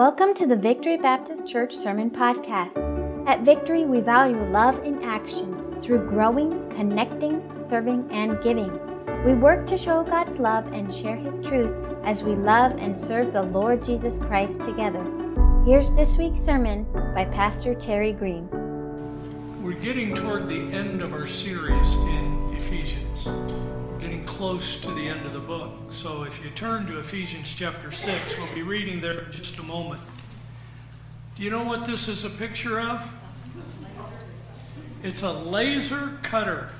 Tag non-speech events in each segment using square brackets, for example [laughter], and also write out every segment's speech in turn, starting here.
Welcome to the Victory Baptist Church Sermon Podcast. At Victory, we value love in action through growing, connecting, serving, and giving. We work to show God's love and share His truth as we love and serve the Lord Jesus Christ together. Here's this week's sermon by Pastor Terry Green. We're getting toward the end of our series in Ephesians. Close to the end of the book. So if you turn to Ephesians chapter 6, we'll be reading there in just a moment. Do you know what this is a picture of? It's a laser cutter.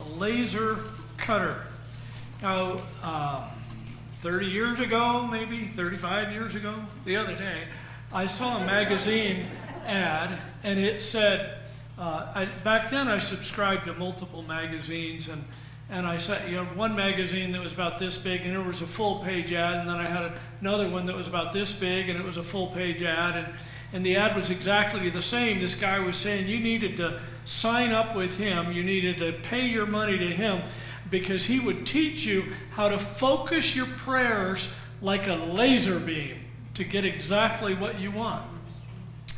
A laser cutter. Now, uh, 30 years ago, maybe 35 years ago, the other day, I saw a magazine ad, and it said, uh, I, back then I subscribed to multiple magazines, and, and I said, you know, one magazine that was about this big, and there was a full page ad, and then I had another one that was about this big, and it was a full page ad, and, and the ad was exactly the same. This guy was saying you needed to sign up with him, you needed to pay your money to him, because he would teach you how to focus your prayers like a laser beam to get exactly what you want.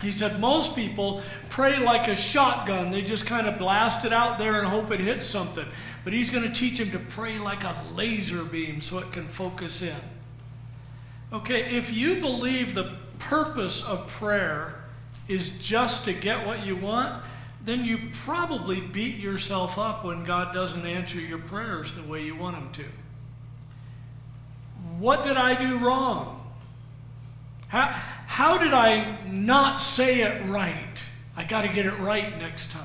He said most people pray like a shotgun. They just kind of blast it out there and hope it hits something. But he's going to teach them to pray like a laser beam so it can focus in. Okay, if you believe the purpose of prayer is just to get what you want, then you probably beat yourself up when God doesn't answer your prayers the way you want Him to. What did I do wrong? How, how did I not say it right? I got to get it right next time.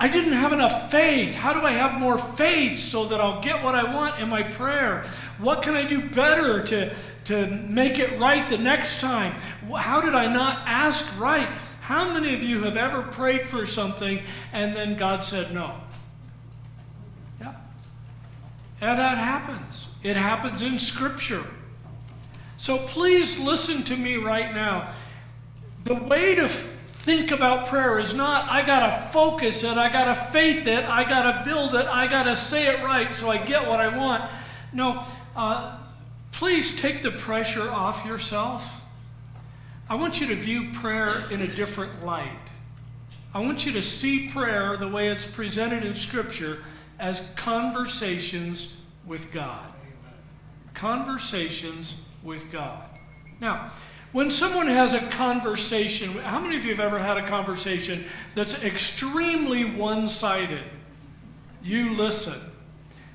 I didn't have enough faith. How do I have more faith so that I'll get what I want in my prayer? What can I do better to, to make it right the next time? How did I not ask right? How many of you have ever prayed for something and then God said no? Yeah. And that happens. It happens in Scripture. So please listen to me right now. The way to think about prayer is not, I got to focus it, I got to faith it, I got to build it, I got to say it right so I get what I want. No, uh, please take the pressure off yourself. I want you to view prayer in a different light. I want you to see prayer the way it's presented in Scripture as conversations with God. Conversations with God. Now, when someone has a conversation, how many of you have ever had a conversation that's extremely one sided? You listen.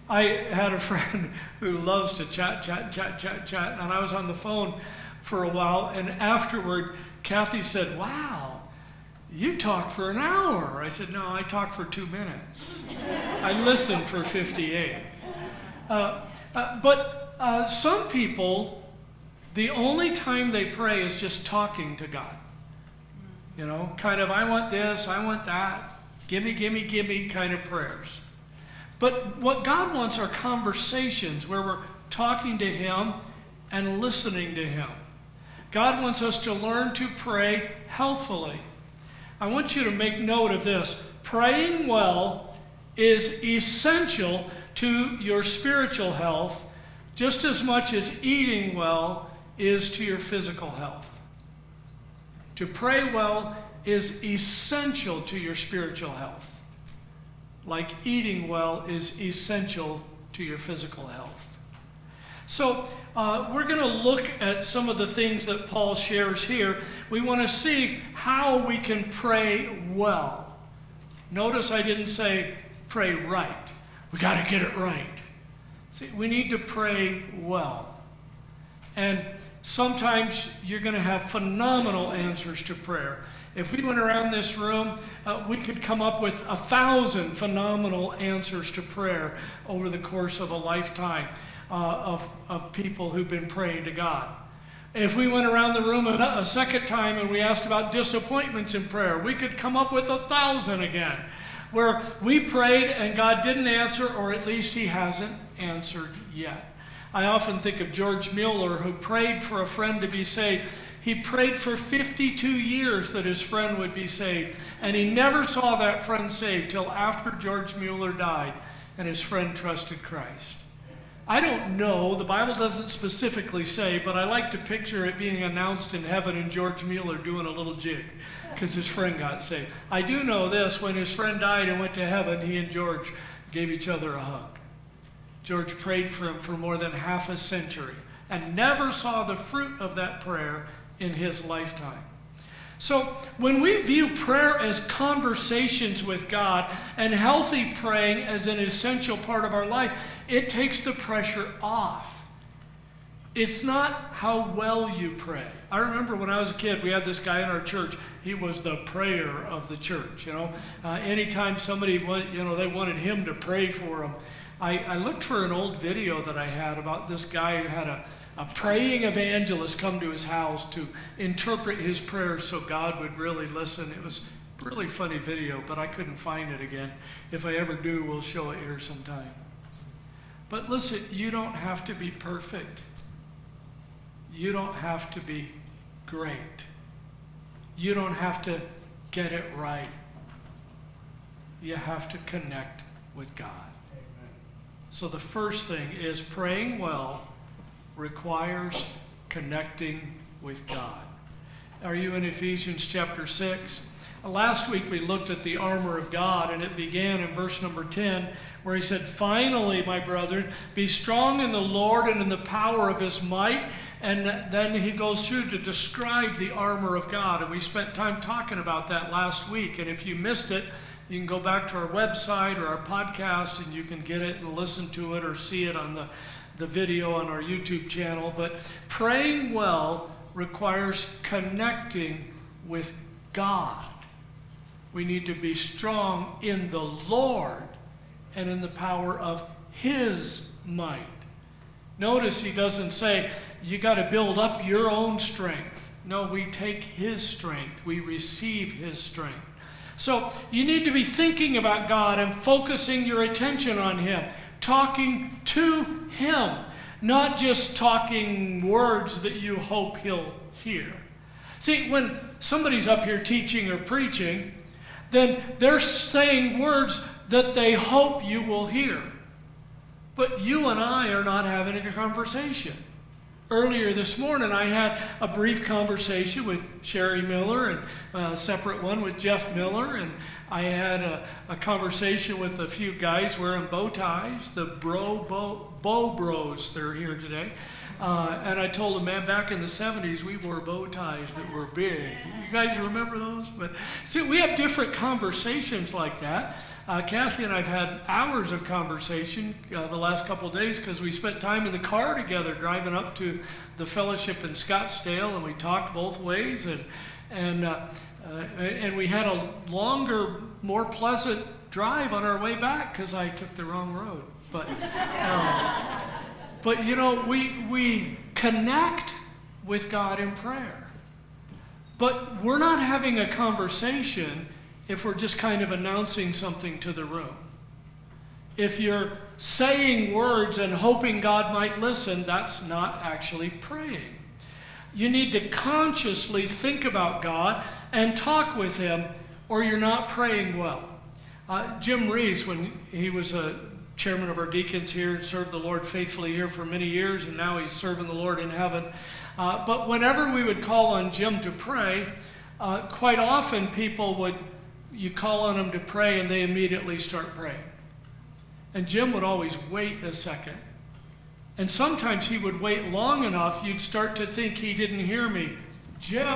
I had a [laughs] friend who loves to chat, chat, chat, chat, chat, and I was on the phone for a while, and afterward, Kathy said, Wow, you talk for an hour. I said, No, I talk for two minutes. I listened for 58. Uh, uh, but uh, some people the only time they pray is just talking to God. You know, kind of, I want this, I want that, gimme, gimme, gimme kind of prayers. But what God wants are conversations where we're talking to Him and listening to Him. God wants us to learn to pray healthfully. I want you to make note of this. Praying well is essential to your spiritual health just as much as eating well is to your physical health. To pray well is essential to your spiritual health, like eating well is essential to your physical health. So, uh, we're going to look at some of the things that Paul shares here. We want to see how we can pray well. Notice I didn't say pray right. We got to get it right. See, we need to pray well. And sometimes you're going to have phenomenal answers to prayer. If we went around this room, uh, we could come up with a thousand phenomenal answers to prayer over the course of a lifetime uh, of, of people who've been praying to God. If we went around the room a, a second time and we asked about disappointments in prayer, we could come up with a thousand again where we prayed and God didn't answer, or at least He hasn't answered yet. I often think of George Mueller, who prayed for a friend to be saved. He prayed for 52 years that his friend would be saved, and he never saw that friend saved till after George Mueller died and his friend trusted Christ. I don't know, the Bible doesn't specifically say, but I like to picture it being announced in heaven and George Mueller doing a little jig because his friend got saved. I do know this when his friend died and went to heaven, he and George gave each other a hug. George prayed for him for more than half a century and never saw the fruit of that prayer in his lifetime. So, when we view prayer as conversations with God and healthy praying as an essential part of our life, it takes the pressure off. It's not how well you pray. I remember when I was a kid, we had this guy in our church. He was the prayer of the church. You know, uh, anytime somebody, went, you know, they wanted him to pray for them. I, I looked for an old video that I had about this guy who had a a praying evangelist come to his house to interpret his prayers so God would really listen. It was a really funny video, but I couldn't find it again. If I ever do, we'll show it here sometime. But listen, you don't have to be perfect. You don't have to be great. You don't have to get it right. You have to connect with God. So the first thing is praying well requires connecting with God. Are you in Ephesians chapter 6? Uh, last week we looked at the armor of God, and it began in verse number 10, where he said, Finally, my brethren, be strong in the Lord and in the power of his might. And then he goes through to describe the armor of God. And we spent time talking about that last week. And if you missed it, you can go back to our website or our podcast and you can get it and listen to it or see it on the the video on our YouTube channel. But praying well requires connecting with God. We need to be strong in the Lord and in the power of His might. Notice he doesn't say, you got to build up your own strength. No, we take His strength, we receive His strength. So you need to be thinking about God and focusing your attention on Him talking to Him, not just talking words that you hope He'll hear. See, when somebody's up here teaching or preaching, then they're saying words that they hope you will hear. But you and I are not having a conversation. Earlier this morning, I had a brief conversation with Sherry Miller and a separate one with Jeff Miller, and I had a, a conversation with a few guys wearing bow ties, the bro bow, bow bros. They're here today. Uh, and I told them, man, back in the 70s, we wore bow ties that were big. You guys remember those? But see, we have different conversations like that. Uh, Kathy and I have had hours of conversation uh, the last couple of days because we spent time in the car together driving up to the fellowship in Scottsdale, and we talked both ways. And, and uh, uh, and we had a longer, more pleasant drive on our way back because I took the wrong road. But, um, but you know, we, we connect with God in prayer. But we're not having a conversation if we're just kind of announcing something to the room. If you're saying words and hoping God might listen, that's not actually praying. You need to consciously think about God and talk with Him, or you're not praying well. Uh, Jim Rees, when he was a chairman of our deacons here and served the Lord faithfully here for many years, and now he's serving the Lord in heaven. Uh, but whenever we would call on Jim to pray, uh, quite often people would, you call on them to pray and they immediately start praying. And Jim would always wait a second and sometimes he would wait long enough, you'd start to think he didn't hear me. Jim,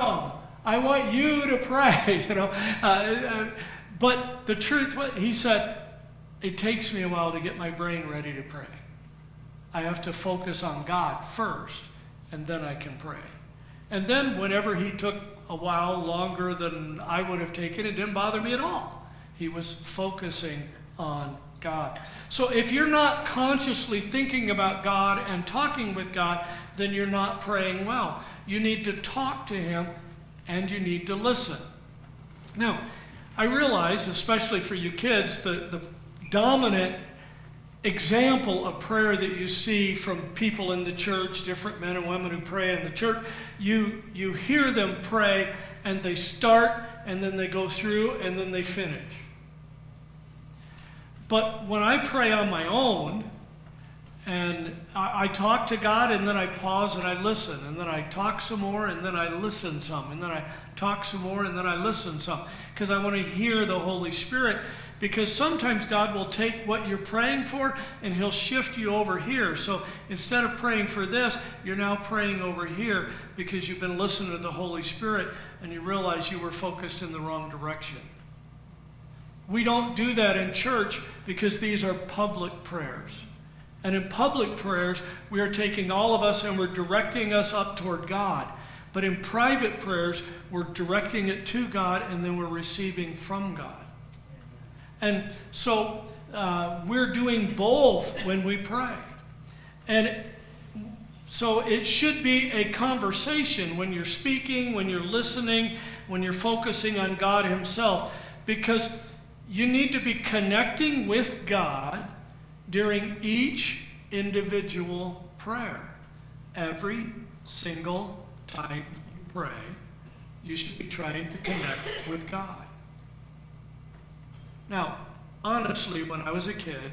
I want you to pray, [laughs] you know. Uh, uh, but the truth, he said, it takes me a while to get my brain ready to pray. I have to focus on God first, and then I can pray. And then, whenever he took a while longer than I would have taken, it didn't bother me at all. He was focusing on God. So if you're not consciously thinking about God and talking with God, then you're not praying well. You need to talk to Him and you need to listen. Now, I realize, especially for you kids, the, the dominant example of prayer that you see from people in the church, different men and women who pray in the church, you, you hear them pray and they start and then they go through and then they finish. But when I pray on my own, and I, I, talk to God and then I pause and I listen. And then I talk some more and then I listen some. And then I talk some more and then I listen some. Because I want to hear the Holy Spirit. Because sometimes God will take what you're praying for and He'll shift you over here. So instead of praying for this, you're now praying over here because you've been listening to the Holy Spirit and you realize you were focused in the wrong direction. We don't do that in church because these are public prayers. And in public prayers, we are taking all of us and we're directing us up toward God. But in private prayers, we're directing it to God and then we're receiving from God. And so uh, we're doing both when we pray. And so it should be a conversation when you're speaking, when you're listening, when you're focusing on God Himself, because you need to be connecting with God during each individual prayer. Every single time you pray, you should be trying to connect with God. Now, honestly, when I was a kid,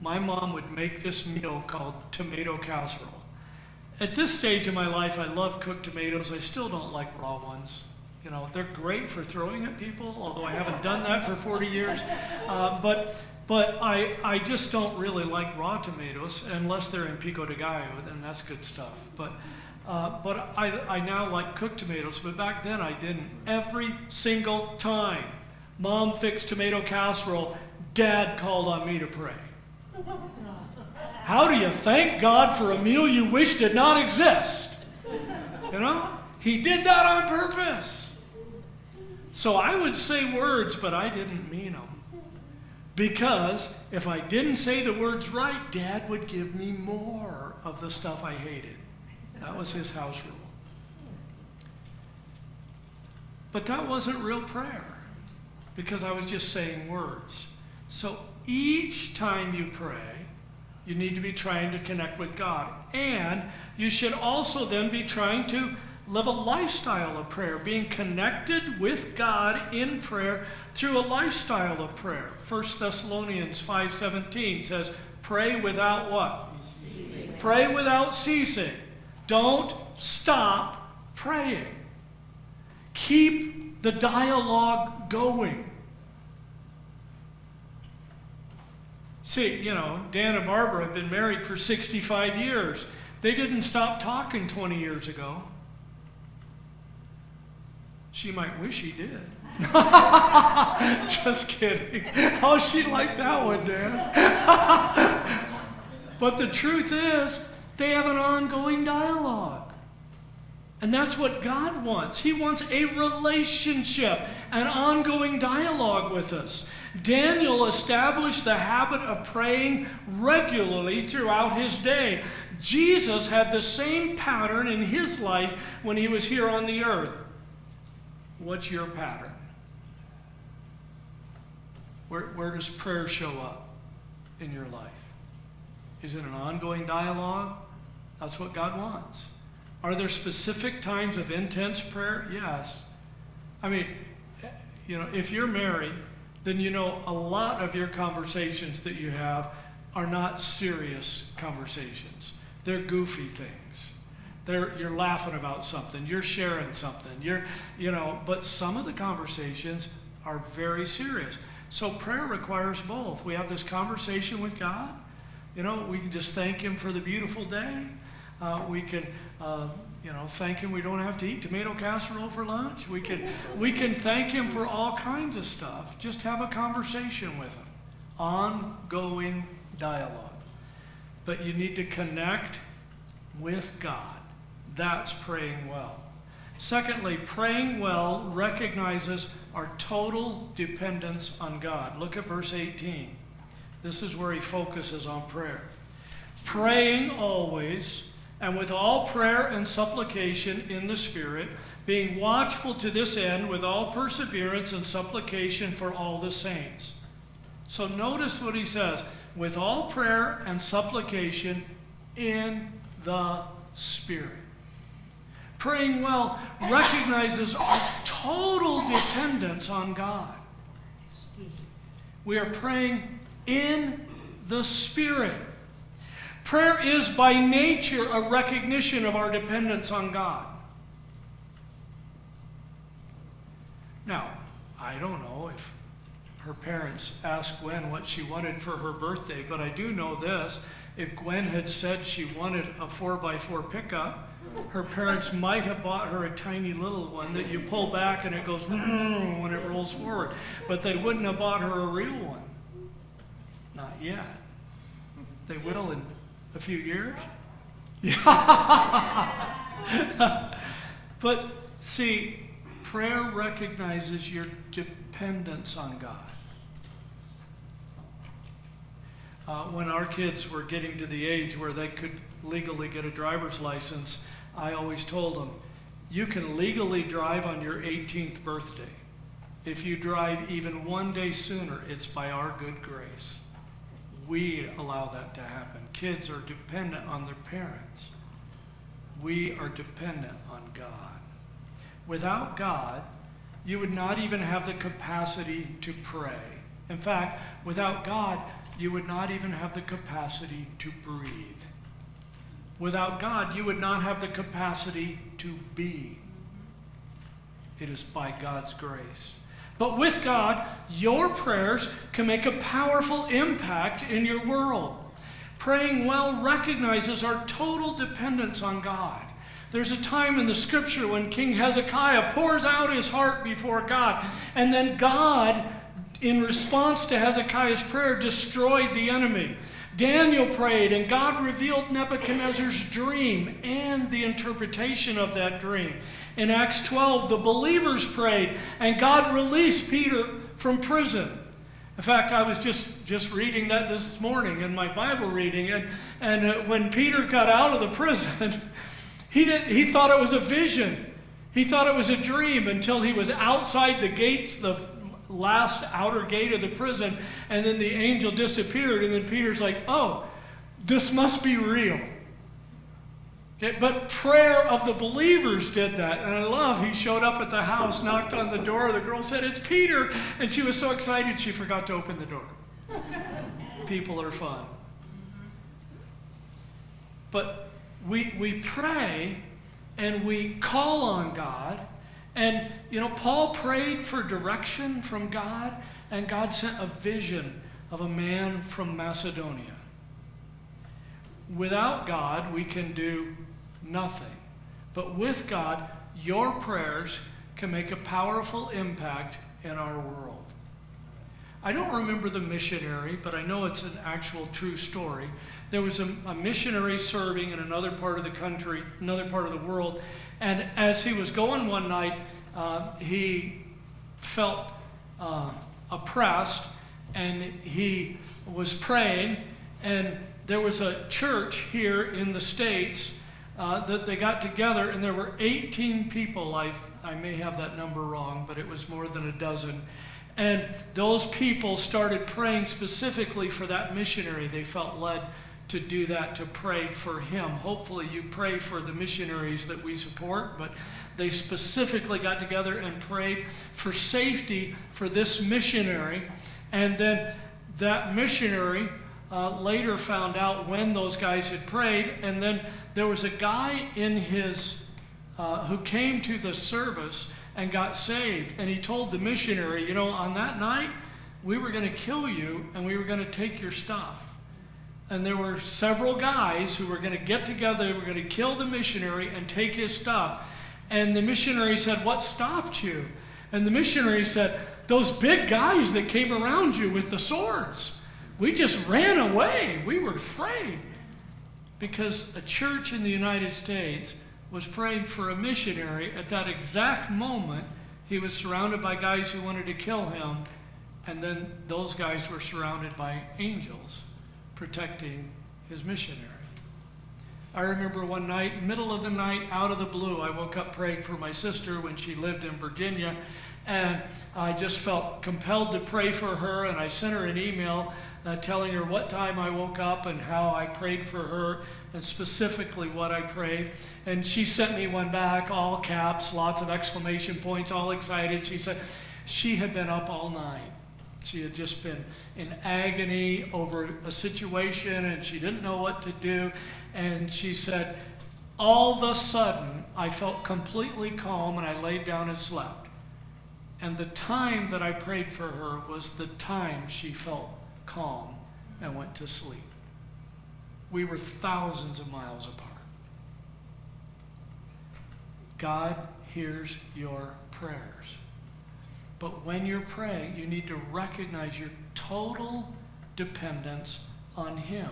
my mom would make this meal called tomato casserole. At this stage in my life, I love cooked tomatoes. I still don't like raw ones. You know, they're great for throwing at people, although I haven't done that for 40 years. Uh, but but I, I just don't really like raw tomatoes unless they're in pico de gallo, and that's good stuff. But, uh, but I, I now like cooked tomatoes, but back then I didn't. Every single time mom fixed tomato casserole, dad called on me to pray. How do you thank God for a meal you wish did not exist? You know? He did that on purpose. So I would say words, but I didn't mean them. Because if I didn't say the words right, Dad would give me more of the stuff I hated. That was his house rule. But that wasn't real prayer because I was just saying words. So each time you pray, you need to be trying to connect with God. And you should also then be trying to live a lifestyle of prayer, being connected with God in prayer through a lifestyle of prayer. 1 Thessalonians 5:17 says, "Pray without what? Ceasing. Pray without ceasing. Don't stop praying. Keep the dialogue going." See, you know, Dan and Barbara have been married for 65 years. They didn't stop talking 20 years ago. She might wish he did. [laughs] Just kidding. Oh, she liked that one, Dan. [laughs] but the truth is, they have an ongoing dialogue. And that's what God wants. He wants a relationship, an ongoing dialogue with us. Daniel established the habit of praying regularly throughout his day. Jesus had the same pattern in his life when he was here on the earth. What's your pattern? Where, where does prayer show up in your life? Is it an ongoing dialogue? That's what God wants. Are there specific times of intense prayer? Yes. I mean, you know, if you're married, then you know a lot of your conversations that you have are not serious conversations. They're goofy things. They're, you're laughing about something, you're sharing something, you're, you know, but some of the conversations are very serious. So prayer requires both. We have this conversation with God. You know, we can just thank Him for the beautiful day. Uh, we can, uh, you know, thank Him we don't have to eat tomato casserole for lunch. We can, we can thank Him for all kinds of stuff. Just have a conversation with Him. Ongoing dialogue. But you need to connect with God. That's praying well. Secondly, praying well recognizes our total dependence on God. Look at verse 18. This is where he focuses on prayer. Praying always, and with all prayer and supplication in the Spirit, being watchful to this end with all perseverance and supplication for all the saints. So notice what he says with all prayer and supplication in the Spirit praying well recognizes our total dependence on God. We are praying in the Spirit. Prayer is by nature a recognition of our dependence on God. Now, I don't know if her parents asked Gwen what she wanted for her birthday, but I do know this. If Gwen had said she wanted a 4x4 pickup, her parents might have bought her a tiny little one that you pull back and it goes [laughs] when it rolls forward. But they wouldn't have bought her a real one. Not yet. They will in a few years. [laughs] but see, prayer recognizes your dependence on God. Uh, when our kids were getting to the age where they could legally get a driver's license, I always told them, you can legally drive on your 18th birthday. If you drive even one day sooner, it's by our good grace. We allow that to happen. Kids are dependent on their parents. We are dependent on God. Without God, you would not even have the capacity to pray. In fact, without God, you would not even have the capacity to breathe. Without God, you would not have the capacity to be. It is by God's grace. But with God, your prayers can make a powerful impact in your world. Praying well recognizes our total dependence on God. There's a time in the scripture when King Hezekiah pours out his heart before God, and then God, in response to Hezekiah's prayer, destroyed the enemy. Daniel prayed, and God revealed Nebuchadnezzar's dream and the interpretation of that dream. In Acts 12, the believers prayed, and God released Peter from prison. In fact, I was just, just reading that this morning in my Bible reading, and, and uh, when Peter got out of the prison, [laughs] he, did, he thought it was a vision. He thought it was a dream until he was outside the gates, the last outer gate of the prison, and then the angel disappeared, and then Peter's like, oh, this must be real. Okay, but prayer of the believers did that. And I love, he showed up at the house, knocked on the door. The girl said, It's Peter. And she was so excited she forgot to open the door. [laughs] People are fun. But we, we pray and we call on God and, you know, Paul prayed for direction from God, and God sent a vision of a man from Macedonia. Without God, we can do nothing. But with God, your prayers can make a powerful impact in our world. I don't remember the missionary, but I know it's an actual true story. There was a, a missionary serving in another part of the country, another part of the world, and as he was going one night, uh, he felt uh, oppressed and he was praying. And there was a church here in the States uh, that they got together, and there were 18 people. I, I may have that number wrong, but it was more than a dozen. And those people started praying specifically for that missionary. They felt led to do that, to pray for him. Hopefully, you pray for the missionaries that we support, but they specifically got together and prayed for safety for this missionary. And then that missionary uh, later found out when those guys had prayed. And then there was a guy in his, uh, who came to the service and got saved. And he told the missionary, you know, on that night, we were going to kill you and we were going to take your stuff and there were several guys who were going to get together, they were going to kill the missionary and take his stuff. And the missionary said, What stopped you? And the missionary said, Those big guys that came around you with the swords. We just ran away. We were afraid. Because a church in the United States was praying for a missionary at that exact moment. He was surrounded by guys who wanted to kill him, and then those guys were surrounded by angels protecting his missionary. I remember one night, middle of the night, out of the blue, I woke up praying for my sister when she lived in Virginia, and I just felt compelled to pray for her, and I sent her an email uh, telling her what time I woke up and how I prayed for her, and specifically what I prayed. And she sent me one back, all caps, lots of exclamation points, all excited. She said she had been up all night She had just been in agony over a situation and she didn't know what to do. And she said, All of a sudden, I felt completely calm and I laid down and slept. And the time that I prayed for her was the time she felt calm and went to sleep. We were thousands of miles apart. God hears your prayers. But when you're praying, you need to recognize your total dependence on Him.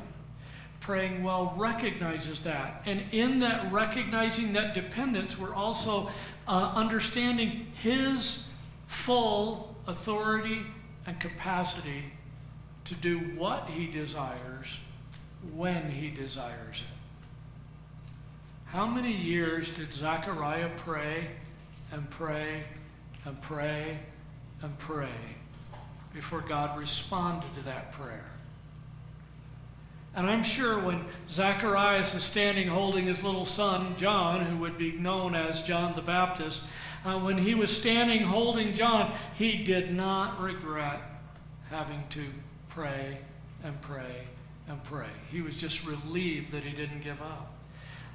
Praying well recognizes that. And in that recognizing that dependence, we're also uh, understanding His full authority and capacity to do what He desires when He desires it. How many years did Zechariah pray and pray and pray and pray before God responded to that prayer? And I'm sure when Zacharias is standing holding his little son, John, who would be known as John the Baptist, uh, when he was standing holding John, he did not regret having to pray and pray and pray. He was just relieved that he didn't give up.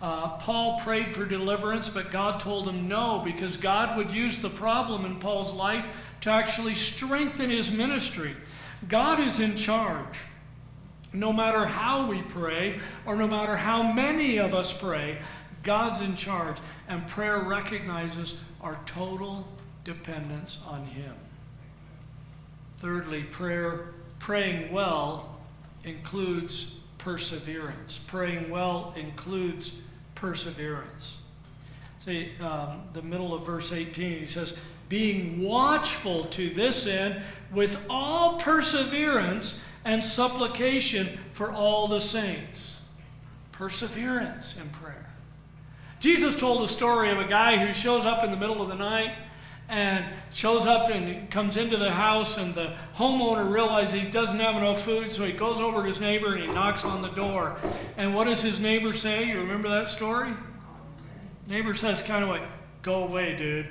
Uh, Paul prayed for deliverance, but God told him no because God would use the problem in Paul's life to actually strengthen his ministry. God is in charge. No matter how we pray, or no matter how many of us pray, God's in charge. And prayer recognizes our total dependence on Him. Thirdly, prayer, praying well includes perseverance. Praying well includes perseverance. See, um, the middle of verse 18, he says, being watchful to this end with all perseverance and supplication for all the saints. Perseverance in prayer. Jesus told a story of a guy who shows up in the middle of the night and shows up and comes into the house and the homeowner realizes he doesn't have enough food so he goes over to his neighbor and he knocks on the door. And what does his neighbor say? You remember that story? Neighbor says kind of like go away dude.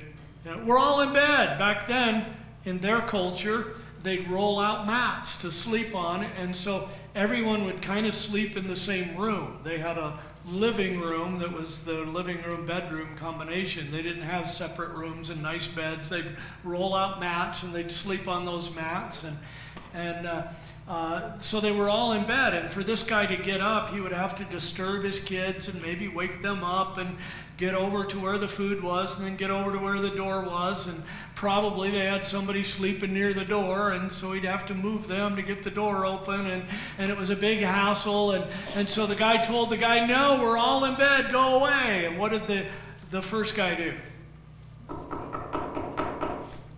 We're all in bed. Back then in their culture they'd roll out mats to sleep on and so everyone would kind of sleep in the same room. They had a living room that was the living room bedroom combination. They didn't have separate rooms and nice beds. They'd roll out mats and they'd sleep on those mats. And, and uh, uh, so they were all in bed. And for this guy to get up, he would have to disturb his kids and maybe wake them up and get over to where the food was and then get over to where the door was. And probably they had somebody sleeping near the door, and so he'd have to move them to get the door open. And, and it was a big hassle. And, and so the guy told the guy, No, we're all in bed, go away. And what did the, the first guy do?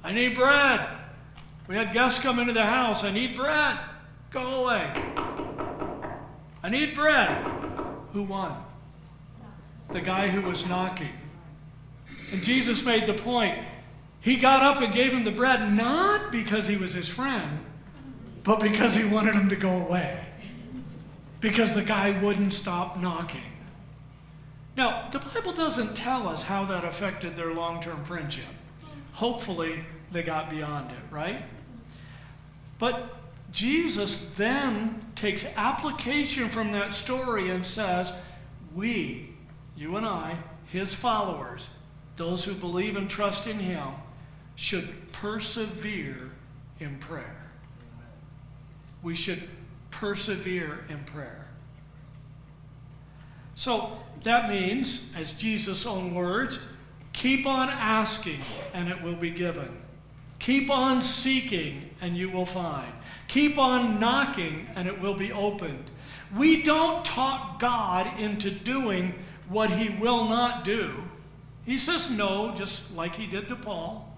I need bread. We had guests come into the house. I need bread. Go away. I need bread. Who won? The guy who was knocking. And Jesus made the point. He got up and gave him the bread not because he was his friend, but because he wanted him to go away. Because the guy wouldn't stop knocking. Now, the Bible doesn't tell us how that affected their long term friendship. Hopefully, they got beyond it, right? But Jesus then takes application from that story and says, We you and I, his followers, those who believe and trust in him, should persevere in prayer. We should persevere in prayer. So that means, as Jesus' own words, keep on asking and it will be given. Keep on seeking and you will find. Keep on knocking and it will be opened. We don't talk God into doing what he will not do. He says no, just like he did to Paul.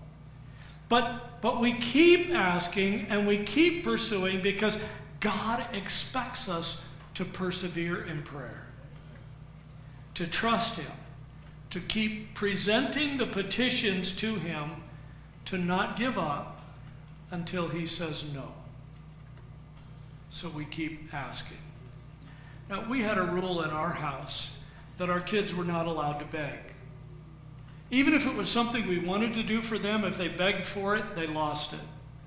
But, but we keep asking and we keep pursuing because God expects us to persevere in prayer, to trust Him, to keep presenting the petitions to Him, to not give up until He says no. So we keep asking. Now, we had a rule in our house that our kids were not allowed to beg. Even if it was something we wanted to do for them, if they begged for it, they lost it.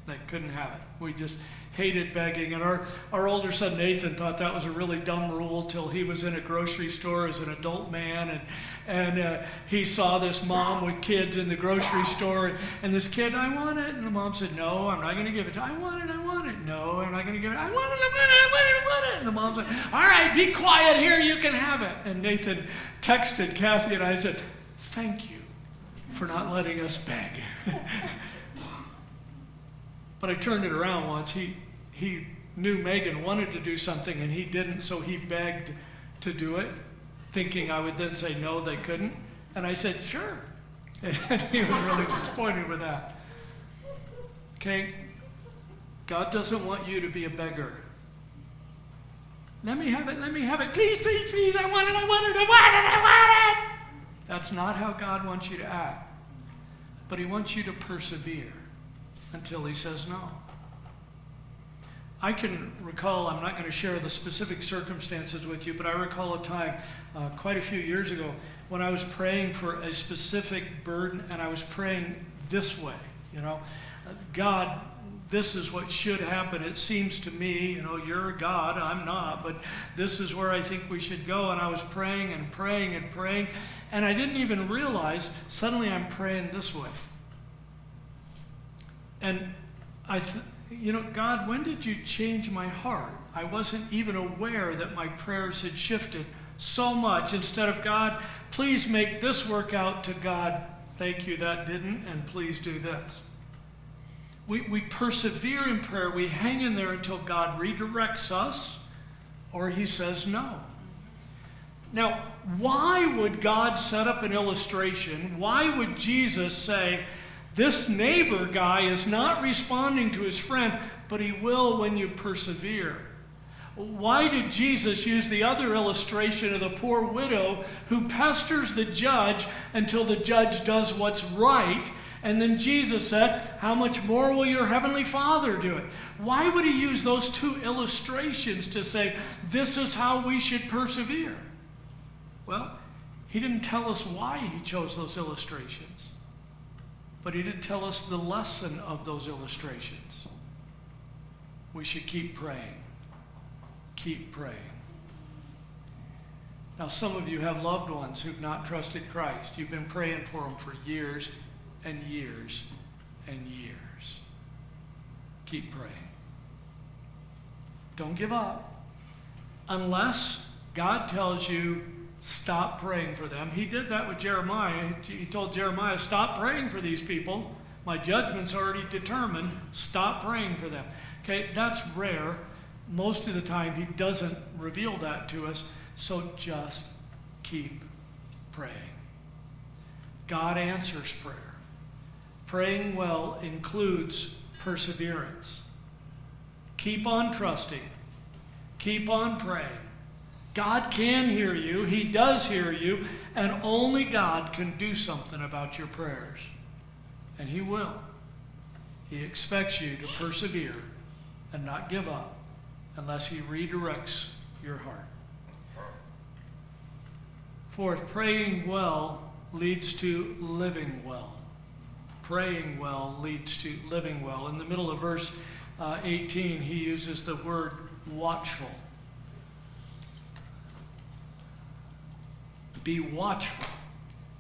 They couldn't have it. We just hated begging. And our, our older son Nathan thought that was a really dumb rule till he was in a grocery store as an adult man. And, and uh, he saw this mom with kids in the grocery store. And, this kid, I want it. And the mom said, No, I'm not going to give it to you. I want it, I want it. No, I'm not going to give it. I want it, I want it, I want it, I want it. And the mom said, All right, be quiet here, you can have it. And Nathan texted Kathy and I said, Thank you for not letting us beg. [laughs] but I turned it around once. He, he knew Megan wanted to do something and he didn't, so he begged to do it, thinking I would then say no, they couldn't. And I said, sure. [laughs] And he was really disappointed with that. Okay? God doesn't want you to be a beggar. Let me have it, let me have it. Please, please, please, I want it, I want it, I want it, I want it. That's not how God wants you to act. But He wants you to persevere until He says no. I can recall, I'm not going to share the specific circumstances with you, but I recall a time uh, quite a few years ago when I was praying for a specific burden and I was praying this way, you know, God, this is what should happen. It seems to me, you know, you're God, I'm not, but this is where I think we should go. And I was praying and praying and praying, and I didn't even realize suddenly I'm praying this way. And I, th- you know, God, when did you change my heart? I wasn't even aware that my prayers had shifted so much. Instead of God, please make this work out to God, thank you, that didn't, and please do this. We, we persevere in prayer. We hang in there until God redirects us or he says no. Now, why would God set up an illustration? Why would Jesus say, this neighbor guy is not responding to his friend, but he will when you persevere. Why did Jesus use the other illustration of the poor widow who pesters the judge until the judge does what's right? And then Jesus said, How much more will your heavenly Father do it? Why would he use those two illustrations to say, This is how we should persevere? Well, he didn't tell us why he chose those illustrations. But he did tell us the lesson of those illustrations. We should keep praying. Keep praying. Now, some of you have loved ones who've not trusted Christ. You've been praying for them for years and years and years. Keep praying. Don't give up. Unless God tells you Stop praying for them. He did that with Jeremiah. He told Jeremiah, Stop praying for these people. My judgment's already determined. Stop praying for them. Okay, that's rare. Most of the time, he doesn't reveal that to us. So just keep praying. God answers prayer. Praying well includes perseverance. Keep on trusting. Keep on praying. God can hear you, He does hear you, and only God can do something about your prayers. And He will. He expects you to persevere and not give up unless He redirects your heart. Fourth, praying well leads to living well. Praying well leads to living well. In the middle of verse uh, 18, he uses the word watchful. Be watchful.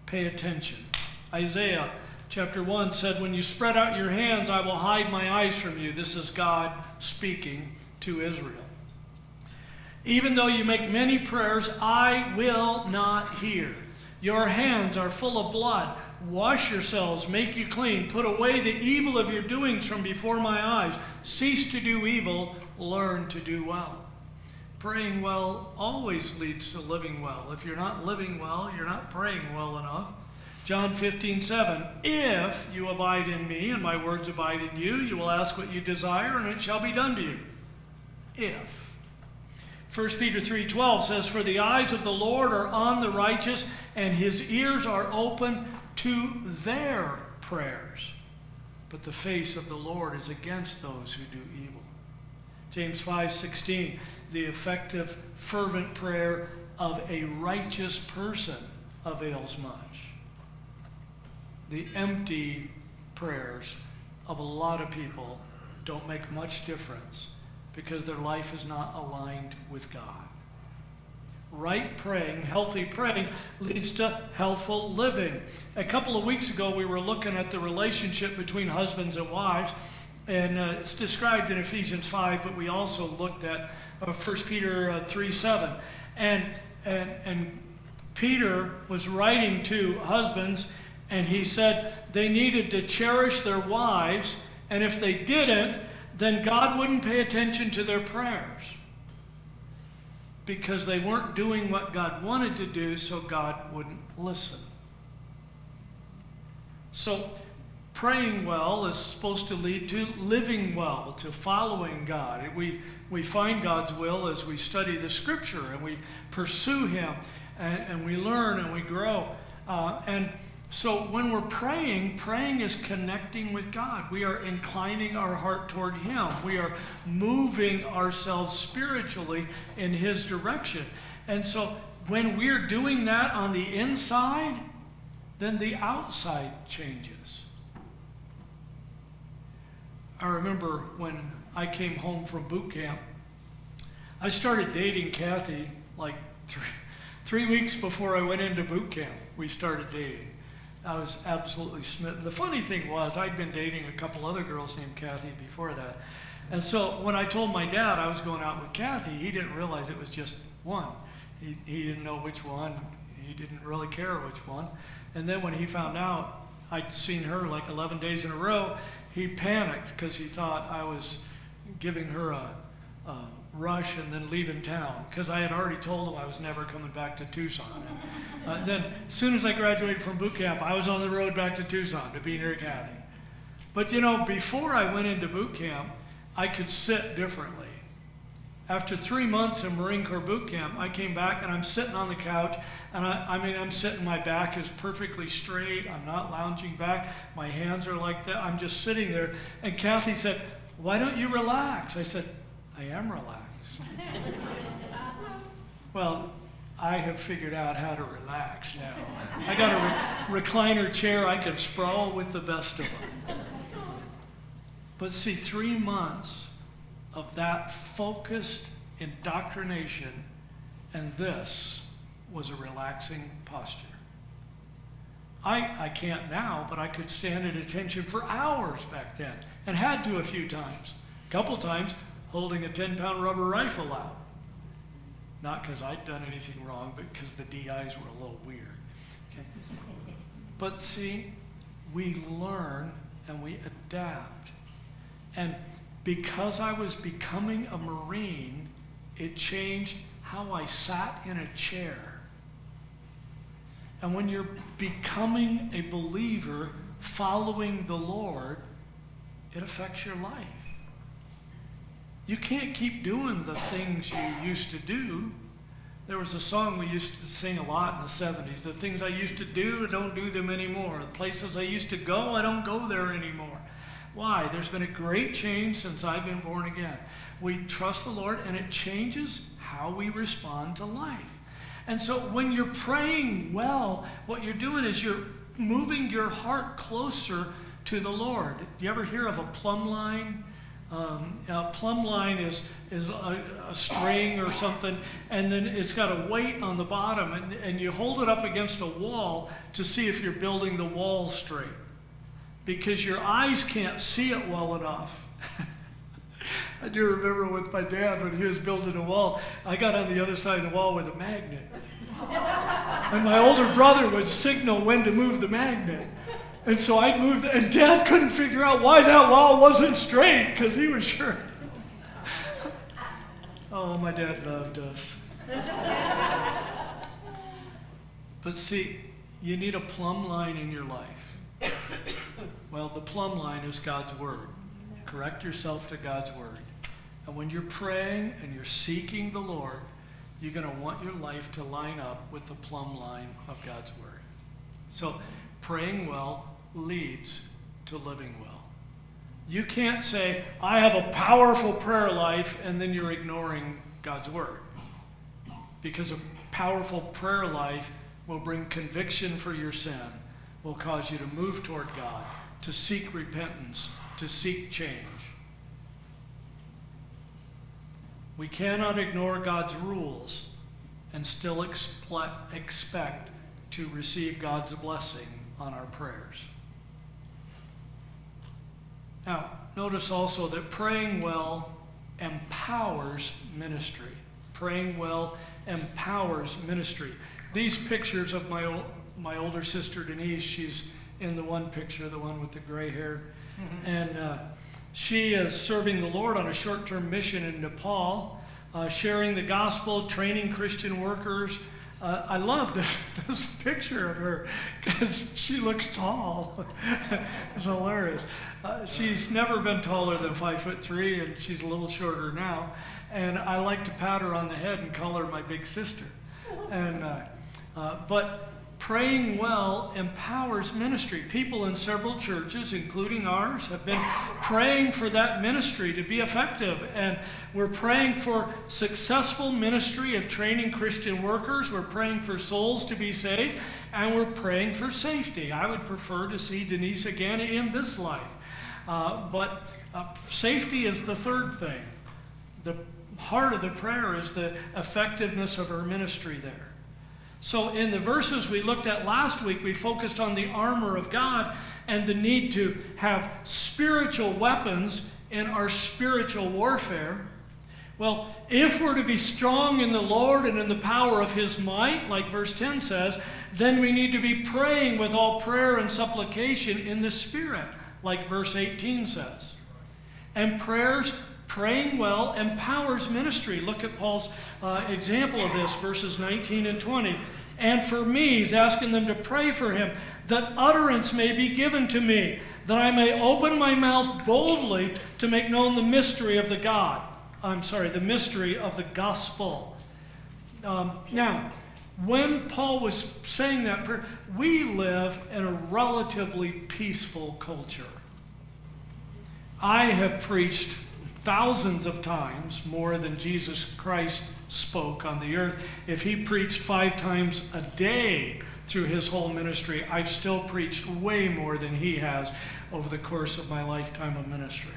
Pay attention. Isaiah chapter 1 said, When you spread out your hands, I will hide my eyes from you. This is God speaking to Israel. Even though you make many prayers, I will not hear. Your hands are full of blood. Wash yourselves, make you clean. Put away the evil of your doings from before my eyes. Cease to do evil, learn to do well praying well always leads to living well. If you're not living well, you're not praying well enough. John 15, 7. If you abide in me and my words abide in you, you will ask what you desire and it shall be done to you. If. 1 Peter 3:12 says for the eyes of the Lord are on the righteous and his ears are open to their prayers but the face of the Lord is against those who do evil. James 5:16 the effective, fervent prayer of a righteous person avails much. The empty prayers of a lot of people don't make much difference because their life is not aligned with God. Right praying, healthy praying, leads to healthful living. A couple of weeks ago, we were looking at the relationship between husbands and wives, and uh, it's described in Ephesians 5, but we also looked at uh, 1 Peter uh, 3 7. And, and, and Peter was writing to husbands, and he said they needed to cherish their wives, and if they didn't, then God wouldn't pay attention to their prayers because they weren't doing what God wanted to do, so God wouldn't listen. So, praying well is supposed to lead to living well, to following God. We, we find God's will as we study the Scripture and we pursue Him and, and we learn and we grow. Uh, and so when we're praying, praying is connecting with God. We are inclining our heart toward Him. We are moving ourselves spiritually in His direction. And so when we're doing that on the inside, then the outside changes. I remember when I came home from boot camp, I started dating Kathy like three, three weeks before I went into boot camp. We started dating. I was absolutely smitten. The funny thing was, I'd been dating a couple other girls named Kathy before that. And so when I told my dad I was going out with Kathy, he didn't realize it was just one. He, he didn't know which one. He didn't really care which one. And then when he found out I'd seen her like 11 days in a row, he panicked because he thought I was giving her a, a rush and then leaving town because I had already told them I was never coming back to Tucson. And, uh, then, as soon as I graduated from boot camp, I was on the road back to Tucson to be near Kathy. But you know, before I went into boot camp, I could sit differently. After three months in Marine Corps boot camp, I came back and I'm sitting on the couch, and I, I mean, I'm sitting, my back is perfectly straight. I'm not lounging back. My hands are like that. I'm just sitting there. And Kathy said, Why don't you relax? I said, I am relaxed. well, I have figured out how to relax now. I got a re- recliner chair I can sprawl with the best of them. But see, three months of that focused indoctrination, and this was a relaxing posture. I, I can't now, but I could stand at attention for hours back then, and had to a few times. A couple times, holding a 10 pound rubber rifle out. Not because I'd done anything wrong, but because the DIs were a little weird. Okay? [laughs] But see, we learn and we adapt. And because I was becoming a Marine, it changed how I sat in a chair. And when you're becoming a believer, following the Lord, it affects your life. You can't keep doing the things you used to do. There was a song we used to sing a lot in the 70s. The things I used to do, I don't do them anymore. The places I used to go, I don't go there anymore. Why? There's been a great change since I've been born again. We trust the Lord, and it changes how we respond to life. And so when you're praying well, what you're doing is you're moving your heart closer to the Lord. Do you ever hear of a plumb line? Um, a plumb line is, is a, a, string or something, and then it's got a weight on the bottom, and, and you hold it up against a wall to see if you're building the wall straight. Because your eyes can't see it well enough. [laughs] I do remember with my dad when he was building a wall, I got on the other side of the wall with a magnet. [laughs] and my older brother would signal when to move the magnet. And so I'd move, and Dad couldn't figure out why that wall wasn't straight because he was sure. oh, my dad loved us. but see, you need a plumb line in your life. well, the plumb line is God's Word. Correct yourself to God's Word. And when you're praying and you're seeking the Lord, you're going to want your life to line up with the plumb line of God's Word. So, praying well leads to living well. You can't say, I have a powerful prayer life, and then you're ignoring God's word. Because a powerful prayer life will bring conviction for your sin, will cause you to move toward God, to seek repentance, to seek change. We cannot ignore God's rules and still expect to receive God's blessing on our prayers. Now, notice also that praying well empowers ministry. Praying well empowers ministry. These pictures of my, my older sister Denise, she's in the one picture, the one with the gray hair. Mm-hmm. And uh, she is serving the Lord on a short term mission in Nepal, uh, sharing the gospel, training Christian workers. Uh, I love this, [laughs] this picture of her because she looks tall. [laughs] it's hilarious. Uh, she's never been taller than five foot three, and she's a little shorter now. And I like to pat her on the head and call her my big sister. And uh, uh, but praying well empowers ministry. People in several churches, including ours, have been praying for that ministry to be effective. And we're praying for successful ministry of training Christian workers. We're praying for souls to be saved. And we're praying for safety. I would prefer to see Denise again in this life. Uh, but uh, safety is the third thing. The heart of the prayer is the effectiveness of her ministry there. So, in the verses we looked at last week, we focused on the armor of God and the need to have spiritual weapons in our spiritual warfare. Well, if we're to be strong in the Lord and in the power of His might, like verse 10 says, then we need to be praying with all prayer and supplication in the Spirit, like verse 18 says. And prayers Praying well empowers ministry. Look at Paul's uh, example of this, verses 19 and 20. And for me, he's asking them to pray for him, that utterance may be given to me, that I may open my mouth boldly to make known the mystery of the God. I'm sorry, the mystery of the gospel. Um, now, when Paul was saying that, prayer, we live in a relatively peaceful culture. I have preached thousands of times more than Jesus Christ spoke on the earth. If he preached five times a day through his whole ministry, I've still preached way more than he has over the course of my lifetime of ministry.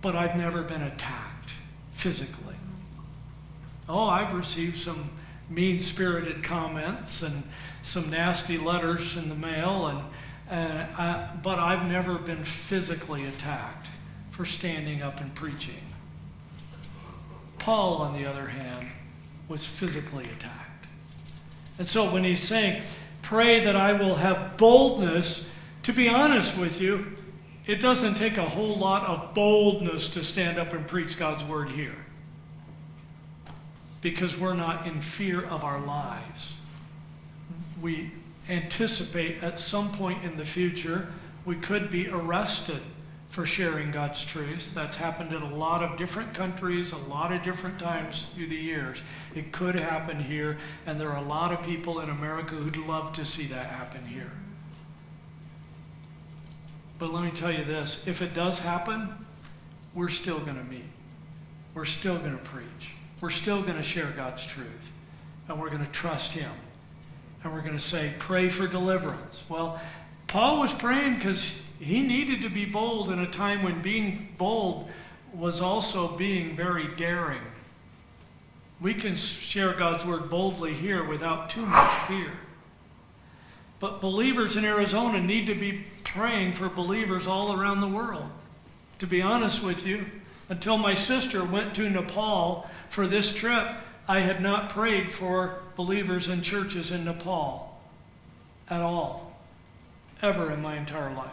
But I've never been attacked physically. Oh, I've received some mean spirited comments and some nasty letters in the mail and uh, I, but I've never been physically attacked for standing up and preaching. Paul, on the other hand, was physically attacked. And so when he's saying, pray that I will have boldness, to be honest with you, it doesn't take a whole lot of boldness to stand up and preach God's word here. Because we're not in fear of our lives. We anticipate at some point in the future we could be arrested for sharing God's truth. That's happened in a lot of different countries, a lot of different times through the years. It could happen here, and there are a lot of people in America who'd love to see that happen here. But let me tell you this if it does happen, we're still going to meet. We're still going to preach. We're still going to share God's truth. And we're going to trust Him and we're going to say, pray for deliverance. Well, Paul was praying because he needed to be bold in a time when being bold was also being very daring. We can share God's word boldly here without too much fear. But believers in Arizona need to be praying for believers all around the world. To be honest with you, until my sister went to Nepal for this trip, I had not prayed for believers in churches in Nepal at all, ever in my entire life.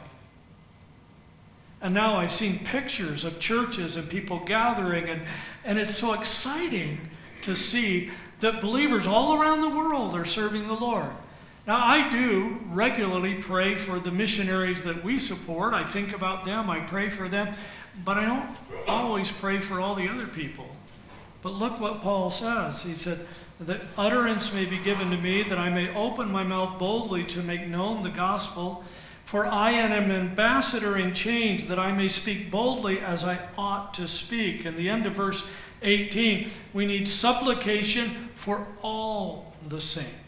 And now I've seen pictures of churches and people gathering, and, and it's so exciting to see that believers all around the world are serving the Lord. Now, I do regularly pray for the missionaries that we support. I think about them, I pray for them, but I don't always pray for all the other people. But look what Paul says. He said, That utterance may be given to me, that I may open my mouth boldly to make known the gospel. For I am an ambassador in chains, that I may speak boldly as I ought to speak. In the end of verse 18, we need supplication for all the saints.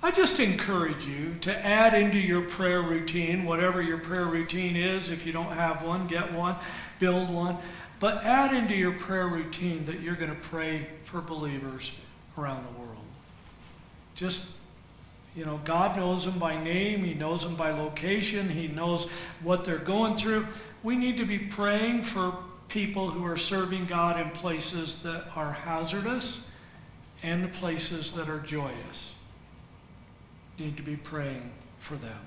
I just encourage you to add into your prayer routine, whatever your prayer routine is. If you don't have one, get one, build one. But add into your prayer routine that you're going to pray for believers around the world. Just, you know, God knows them by name, He knows them by location, He knows what they're going through. We need to be praying for people who are serving God in places that are hazardous and places that are joyous. Need to be praying for them.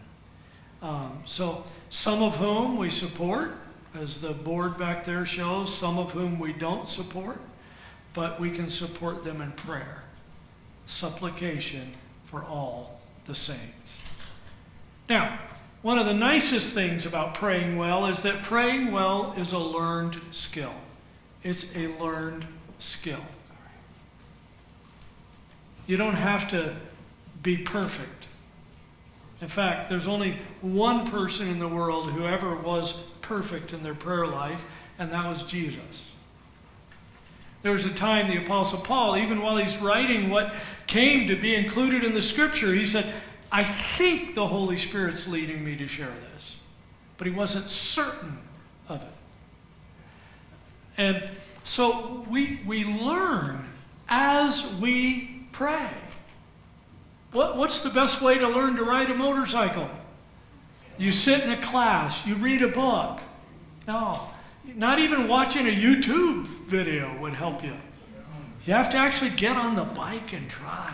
Um, so, some of whom we support, as the board back there shows, some of whom we don't support, but we can support them in prayer. Supplication for all the saints. Now, one of the nicest things about praying well is that praying well is a learned skill. It's a learned skill. You don't have to be perfect. In fact, there's only one person in the world who ever was perfect in their prayer life, and that was Jesus. There was a time the Apostle Paul, even while he's writing what came to be included in the scripture, he said, I think the Holy Spirit's leading me to share this. But he wasn't certain of it. And so we, we learn as we pray. What, what's the best way to learn to ride a motorcycle? You sit in a class, you read a book. No, not even watching a YouTube video would help you. You have to actually get on the bike and try.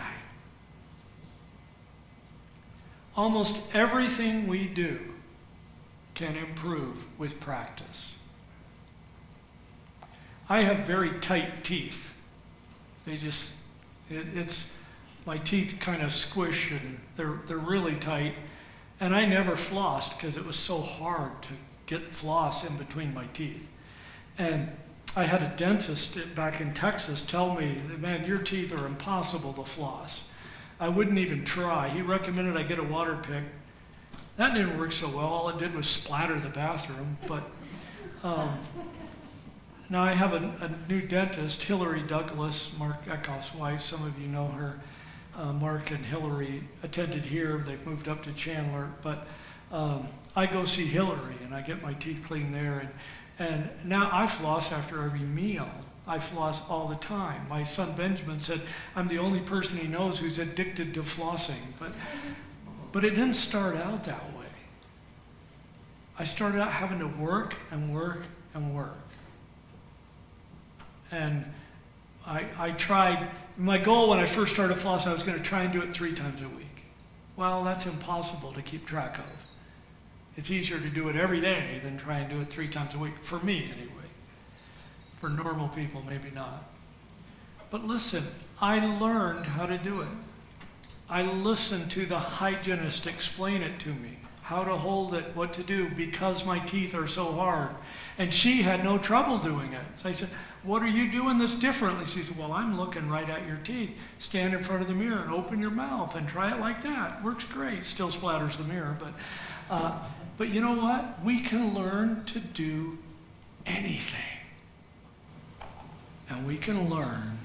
Almost everything we do can improve with practice. I have very tight teeth. They just, it, it's, my teeth kind of squish and they're, they're really tight. And I never flossed because it was so hard to get floss in between my teeth. And I had a dentist back in Texas tell me, man, your teeth are impossible to floss. I wouldn't even try. He recommended I get a water pick. That didn't work so well. All it did was splatter the bathroom. But um, now I have a, a, new dentist, Hillary Douglas, Mark Eckhoff's wife. Some of you know her. Uh, Mark and Hillary attended here. They've moved up to Chandler. But um, I go see Hillary and I get my teeth cleaned there. And, and now I floss after every meal. I floss all the time. My son Benjamin said, I'm the only person he knows who's addicted to flossing. But, but it didn't start out that way. I started out having to work and work and work. And I, I tried, my goal when I first started flossing, I was going to try and do it three times a week. Well, that's impossible to keep track of. It's easier to do it every day than try and do it three times a week, for me anyway. For normal people, maybe not. But listen, I learned how to do it. I listened to the hygienist explain it to me, how to hold it, what to do, because my teeth are so hard. And she had no trouble doing it. So I said, What are you doing this differently? She said, Well, I'm looking right at your teeth. Stand in front of the mirror and open your mouth and try it like that. Works great. Still splatters the mirror, but. Uh, but you know what? We can learn to do anything. And we can learn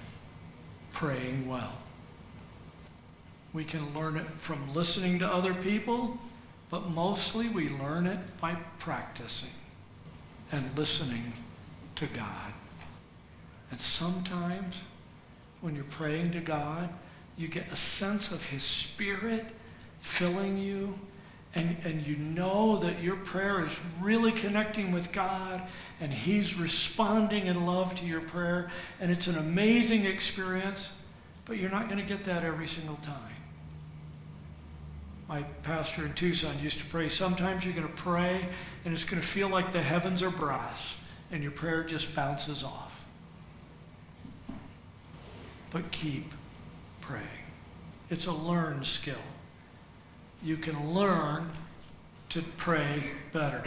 praying well. We can learn it from listening to other people, but mostly we learn it by practicing and listening to God. And sometimes when you're praying to God, you get a sense of His Spirit filling you and, and you know that your prayer is really connecting with God and He's responding in love to your prayer, and it's an amazing experience, but you're not going to get that every single time. My pastor in Tucson used to pray, sometimes you're going to pray and it's going to feel like the heavens are brass and your prayer just bounces off. But keep praying. It's a learned skill you can learn to pray better.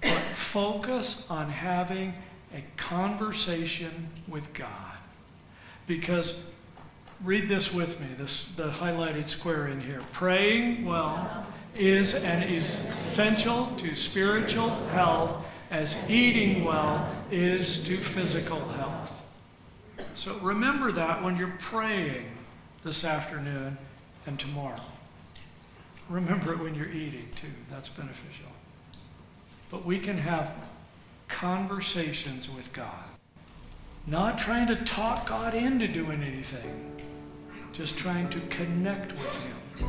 But focus on having a conversation with God. Because read this with me, this the highlighted square in here. Praying well is an essential to spiritual health as eating well is to physical health. So remember that when you're praying this afternoon and tomorrow. Remember it when you're eating, too. That's beneficial. But we can have conversations with God. Not trying to talk God into doing anything, just trying to connect with Him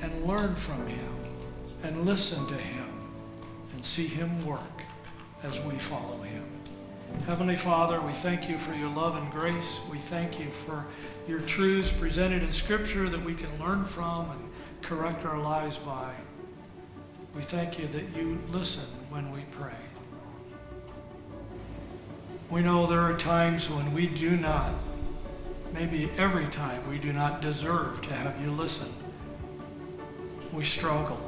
and learn from Him and listen to Him and see Him work as we follow Him. Heavenly Father, we thank you for your love and grace. We thank you for your truths presented in Scripture that we can learn from and correct our lives by. We thank you that you listen when we pray. We know there are times when we do not, maybe every time, we do not deserve to have you listen. We struggle.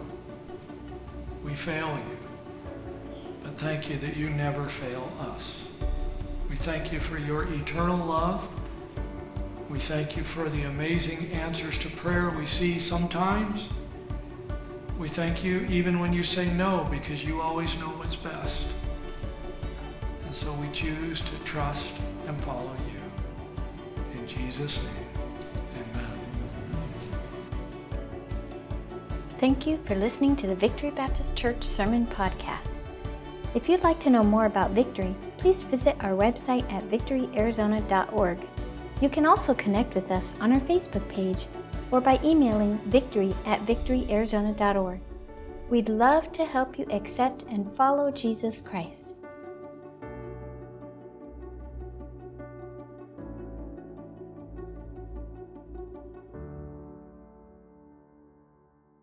We fail you. But thank you that you never fail us. We thank you for your eternal love. We thank you for the amazing answers to prayer we see sometimes. We thank you even when you say no because you always know what's best. And so we choose to trust and follow you. In Jesus' name, amen. Thank you for listening to the Victory Baptist Church Sermon Podcast. If you'd like to know more about Victory, please visit our website at victoryarizona.org. You can also connect with us on our Facebook page or by emailing victory at victoryarizona.org. We'd love to help you accept and follow Jesus Christ.